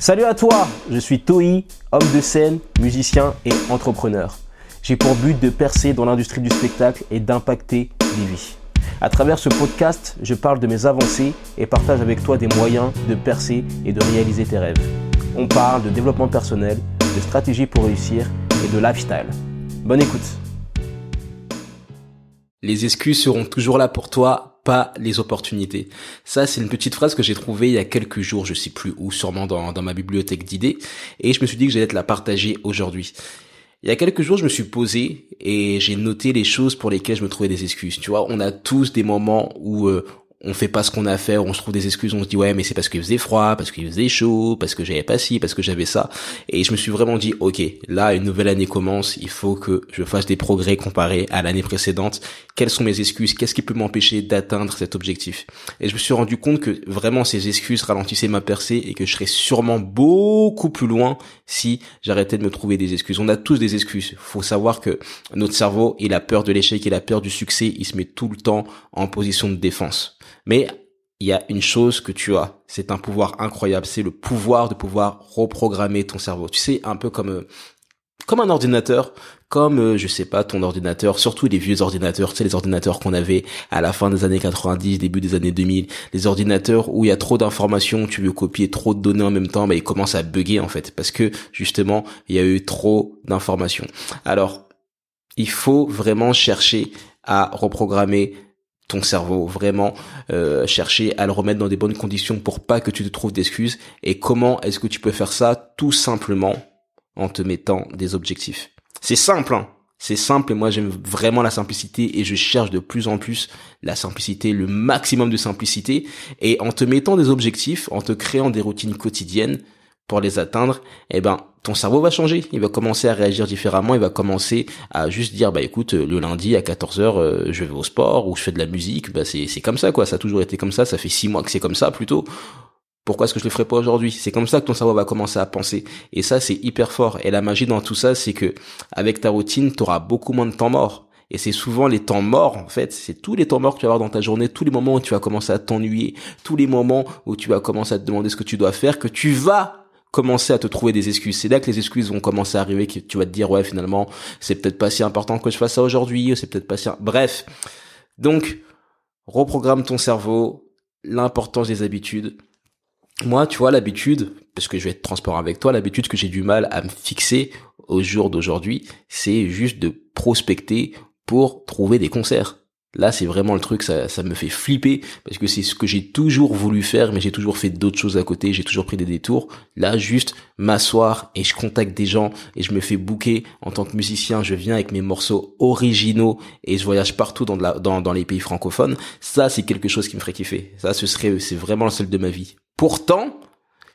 Salut à toi, je suis Toi, homme de scène, musicien et entrepreneur. J'ai pour but de percer dans l'industrie du spectacle et d'impacter des vies. À travers ce podcast, je parle de mes avancées et partage avec toi des moyens de percer et de réaliser tes rêves. On parle de développement personnel, de stratégie pour réussir et de lifestyle. Bonne écoute. Les excuses seront toujours là pour toi pas les opportunités. Ça, c'est une petite phrase que j'ai trouvée il y a quelques jours, je sais plus où, sûrement dans, dans ma bibliothèque d'idées, et je me suis dit que j'allais te la partager aujourd'hui. Il y a quelques jours, je me suis posé et j'ai noté les choses pour lesquelles je me trouvais des excuses. Tu vois, on a tous des moments où euh, on fait pas ce qu'on a à faire, on se trouve des excuses, on se dit ouais mais c'est parce qu'il faisait froid, parce qu'il faisait chaud, parce que j'avais pas ci, parce que j'avais ça. Et je me suis vraiment dit ok, là une nouvelle année commence, il faut que je fasse des progrès comparés à l'année précédente. Quelles sont mes excuses? Qu'est-ce qui peut m'empêcher d'atteindre cet objectif? Et je me suis rendu compte que vraiment ces excuses ralentissaient ma percée et que je serais sûrement beaucoup plus loin si j'arrêtais de me trouver des excuses. On a tous des excuses. Faut savoir que notre cerveau, il a peur de l'échec, il a peur du succès, il se met tout le temps en position de défense. Mais il y a une chose que tu as, c'est un pouvoir incroyable, c'est le pouvoir de pouvoir reprogrammer ton cerveau. Tu sais, un peu comme euh, comme un ordinateur, comme euh, je sais pas ton ordinateur, surtout les vieux ordinateurs, tu sais les ordinateurs qu'on avait à la fin des années 90, début des années 2000, les ordinateurs où il y a trop d'informations, tu veux copier trop de données en même temps, bah ils commencent à bugger en fait parce que justement, il y a eu trop d'informations. Alors, il faut vraiment chercher à reprogrammer ton cerveau, vraiment euh, chercher à le remettre dans des bonnes conditions pour pas que tu te trouves d'excuses. Et comment est-ce que tu peux faire ça Tout simplement en te mettant des objectifs. C'est simple, hein c'est simple et moi j'aime vraiment la simplicité et je cherche de plus en plus la simplicité, le maximum de simplicité et en te mettant des objectifs, en te créant des routines quotidiennes pour les atteindre, eh ben ton cerveau va changer, il va commencer à réagir différemment, il va commencer à juste dire bah écoute le lundi à 14h euh, je vais au sport ou je fais de la musique, bah c'est c'est comme ça quoi, ça a toujours été comme ça, ça fait six mois que c'est comme ça plutôt. Pourquoi est-ce que je le ferais pas aujourd'hui? C'est comme ça que ton cerveau va commencer à penser. Et ça c'est hyper fort. Et la magie dans tout ça c'est que avec ta routine, tu auras beaucoup moins de temps mort. Et c'est souvent les temps morts, en fait, c'est tous les temps morts que tu vas avoir dans ta journée, tous les moments où tu vas commencer à t'ennuyer, tous les moments où tu vas commencer à te demander ce que tu dois faire, que tu vas commencer à te trouver des excuses. C'est là que les excuses vont commencer à arriver, que tu vas te dire ouais finalement c'est peut-être pas si important que je fasse ça aujourd'hui, c'est peut-être pas si bref. Donc reprogramme ton cerveau, l'importance des habitudes. Moi, tu vois l'habitude, parce que je vais être transparent avec toi, l'habitude que j'ai du mal à me fixer au jour d'aujourd'hui, c'est juste de prospecter pour trouver des concerts. Là, c'est vraiment le truc, ça, ça me fait flipper parce que c'est ce que j'ai toujours voulu faire, mais j'ai toujours fait d'autres choses à côté, j'ai toujours pris des détours. Là, juste m'asseoir et je contacte des gens et je me fais booker en tant que musicien. Je viens avec mes morceaux originaux et je voyage partout dans, dans, dans les pays francophones. Ça, c'est quelque chose qui me ferait kiffer. Ça, ce serait, c'est vraiment le seul de ma vie. Pourtant,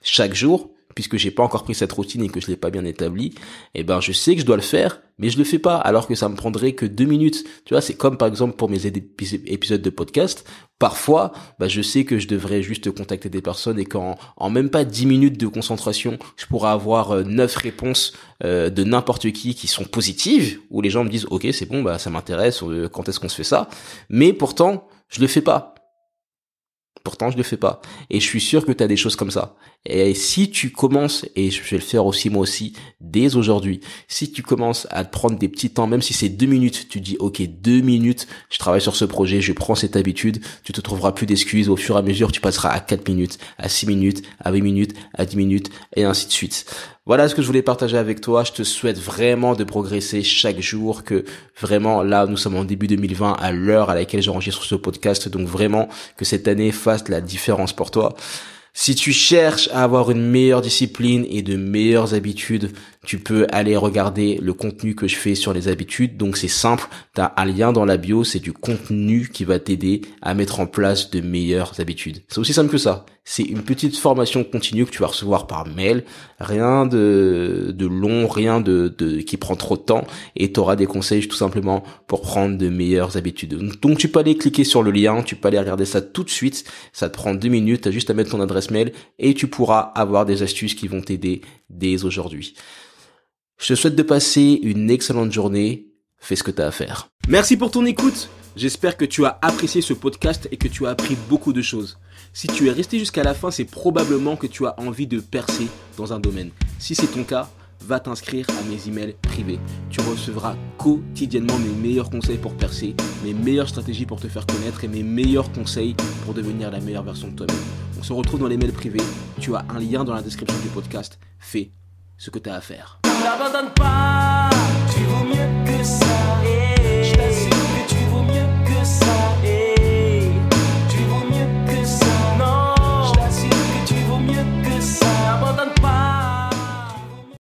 chaque jour, puisque j'ai pas encore pris cette routine et que je l'ai pas bien établie, eh ben je sais que je dois le faire, mais je le fais pas, alors que ça me prendrait que deux minutes. Tu vois, c'est comme par exemple pour mes épisodes de podcast. Parfois, bah, je sais que je devrais juste contacter des personnes et qu'en en même pas dix minutes de concentration, je pourrais avoir euh, neuf réponses euh, de n'importe qui qui sont positives, où les gens me disent ok c'est bon, bah ça m'intéresse, euh, quand est-ce qu'on se fait ça? Mais pourtant, je le fais pas Pourtant, je le fais pas. Et je suis sûr que tu as des choses comme ça. Et si tu commences, et je vais le faire aussi moi aussi, dès aujourd'hui, si tu commences à prendre des petits temps, même si c'est deux minutes, tu dis, ok, deux minutes, je travaille sur ce projet, je prends cette habitude, tu te trouveras plus d'excuses. Au fur et à mesure, tu passeras à quatre minutes, à six minutes, à huit minutes, à dix minutes, et ainsi de suite. Voilà ce que je voulais partager avec toi. Je te souhaite vraiment de progresser chaque jour, que vraiment là, nous sommes en début 2020 à l'heure à laquelle j'enregistre ce podcast. Donc vraiment que cette année fasse la différence pour toi. Si tu cherches à avoir une meilleure discipline et de meilleures habitudes, tu peux aller regarder le contenu que je fais sur les habitudes. Donc c'est simple, tu as un lien dans la bio, c'est du contenu qui va t'aider à mettre en place de meilleures habitudes. C'est aussi simple que ça. C'est une petite formation continue que tu vas recevoir par mail, rien de, long, rien de, de qui prend trop de temps et tu auras des conseils tout simplement pour prendre de meilleures habitudes. Donc tu peux aller cliquer sur le lien, tu peux aller regarder ça tout de suite, ça te prend deux minutes, tu as juste à mettre ton adresse mail et tu pourras avoir des astuces qui vont t'aider dès aujourd'hui. Je te souhaite de passer une excellente journée. Fais ce que tu as à faire. Merci pour ton écoute. J'espère que tu as apprécié ce podcast et que tu as appris beaucoup de choses. Si tu es resté jusqu'à la fin, c'est probablement que tu as envie de percer dans un domaine. Si c'est ton cas, va t'inscrire à mes emails privés. Tu recevras quotidiennement mes meilleurs conseils pour percer, mes meilleures stratégies pour te faire connaître et mes meilleurs conseils pour devenir la meilleure version de toi-même. On se retrouve dans les mails privés. Tu as un lien dans la description du podcast. Fais ce que tu as à faire. N'abandonne pas, tu vaux mieux que ça.